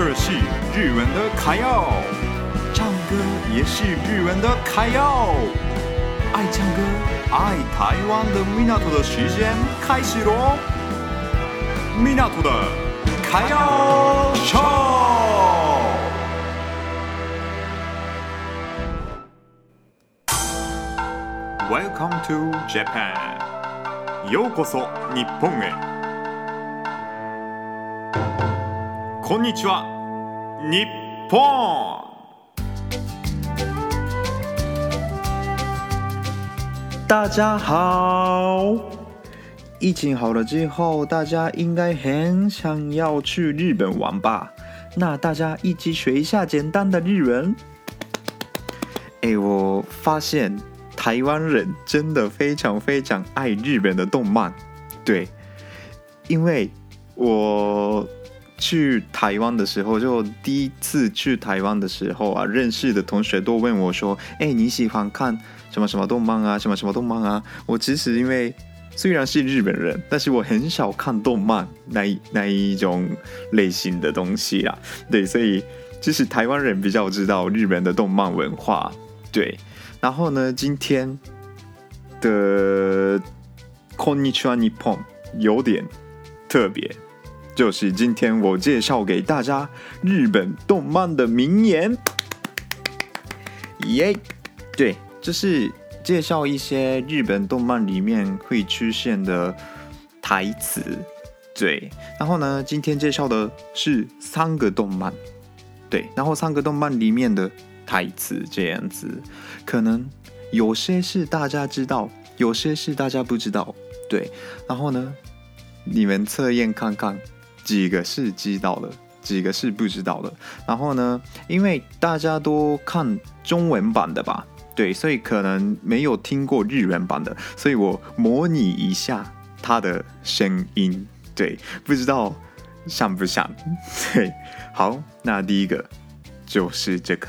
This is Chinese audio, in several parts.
二是日文的卡要，唱歌也是日文的卡要。爱唱歌、爱台湾的米纳图的时间开始喽！米纳图的卡要秀，Welcome to Japan，ようこそ日本へ。こんにちは，日本。大家好，疫情好了之后，大家应该很想要去日本玩吧？那大家一起学一下简单的日文。哎，我发现台湾人真的非常非常爱日本的动漫，对，因为我。去台湾的时候，就第一次去台湾的时候啊，认识的同学都问我说：“哎、欸，你喜欢看什么什么动漫啊？什么什么动漫啊？”我其实因为虽然是日本人，但是我很少看动漫那一那一种类型的东西啊。对，所以其实台湾人比较知道日本的动漫文化。对，然后呢，今天的こんにちは日本有点特别。 就是今天我介绍给大家日本动漫的名言，耶！对，就是介绍一些日本动漫里面会出现的台词。对，然后呢，今天介绍的是三个动漫，对，然后三个动漫里面的台词这样子，可能有些是大家知道，有些是大家不知道。对，然后呢，你们测验看看。几个是知道的，几个是不知道的。然后呢，因为大家都看中文版的吧，对，所以可能没有听过日文版的，所以我模拟一下他的声音，对，不知道像不像？对，好，那第一个就是这个。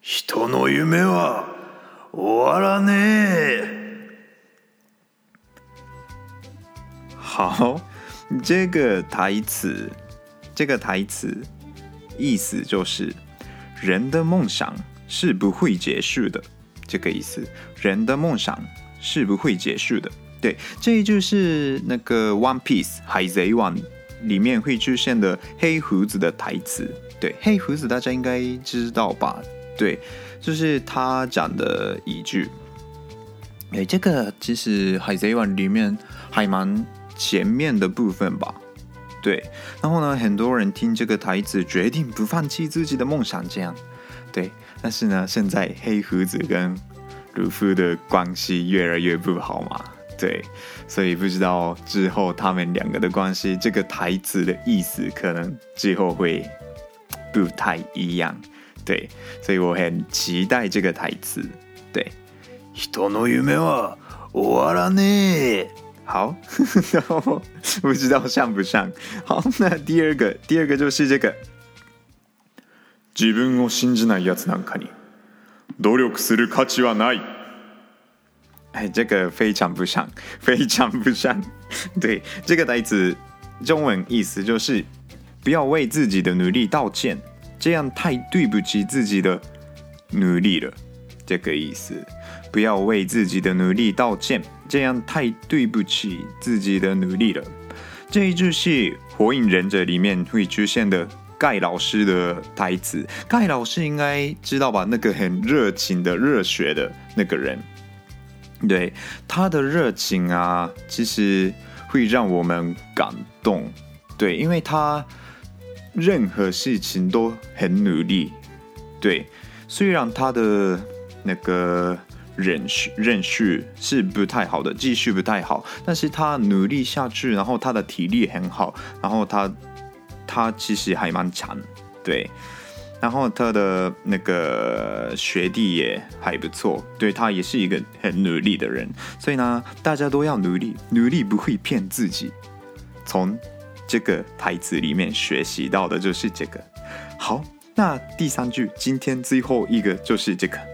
人の梦は终わらねえ。好。 这个台词，这个台词意思就是人的梦想是不会结束的。这个意思，人的梦想是不会结束的。对，这就是那个《One Piece》海贼王里面会出现的黑胡子的台词。对，黑胡子大家应该知道吧？对，就是他讲的一句。哎，这个其实海贼王里面还蛮。前面的部分吧，对，然后呢，很多人听这个台词，决定不放弃自己的梦想，这样，对。但是呢，现在黑胡子跟鲁夫的关系越来越不好嘛，对，所以不知道之后他们两个的关系，这个台词的意思可能之后会不太一样，对，所以我很期待这个台词，对。人の梦は终わらねえ。 好，然后不知道像不像？好，那第二个，第二个就是这个。自分を信じない奴なんかに努力する価値はない。哎，这个非常不像，非常不像。对，这个台词中文意思就是不要为自己的努力道歉，这样太对不起自己的努力了。这个意思，不要为自己的努力道歉。 这样太对不起自己的努力了。这一句是《火影忍者》里面会出现的盖老师的台词。盖老师应该知道吧？那个很热情的、热血的那个人，对，他的热情啊，其实会让我们感动。对，因为他任何事情都很努力。对，虽然他的那个。认识认识是不太好的，继续不太好，但是他努力下去，然后他的体力很好，然后他他其实还蛮强，对，然后他的那个学弟也还不错，对，他也是一个很努力的人，所以呢，大家都要努力，努力不会骗自己。从这个台词里面学习到的就是这个。好，那第三句，今天最后一个就是这个。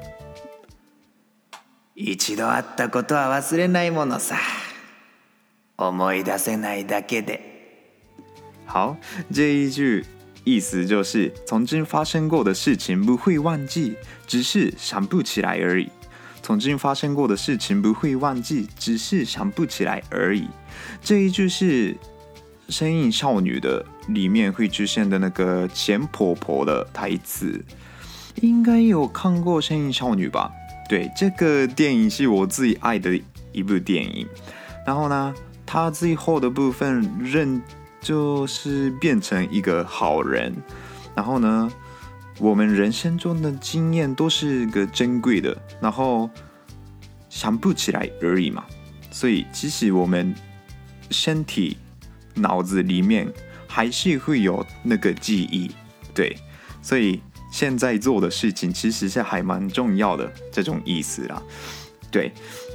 一度会ったことは忘れないものさ。思い出せないだけで。 好，这一句意思就是曾经发生过的事情不会忘记，只是想不起来而已。曾经发生过的事情不会忘记，只是想不起来而已。这一句是《神隐少女》的里面会出现的那个钱婆婆的台词，应该有看过《神隐少女》吧？ 对，这个电影是我最爱的一部电影。然后呢，它最后的部分认就是变成一个好人。然后呢，我们人生中的经验都是个珍贵的，然后想不起来而已嘛。所以，其实我们身体、脑子里面还是会有那个记忆，对。所以现在做的事情其实是还蛮重要的，这种意思啦。对，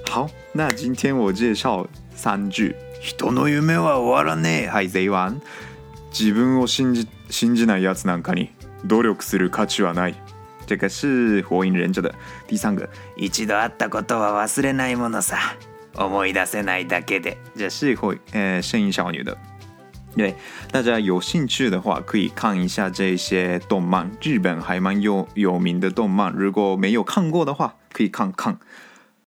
好，那今天我介绍三句。人の梦は终わらねえ。海贼王。自分を信じ信じないやつなんかに。努力する価値はない。这个是火影忍者的第三个。一度会ったことは忘れないものさ。思い出せないだけで。这是火呃圣隐少女的。对，大家有兴趣的话可以看一下这些动漫，日本还蛮有有名的动漫。如果没有看过的话，可以看看。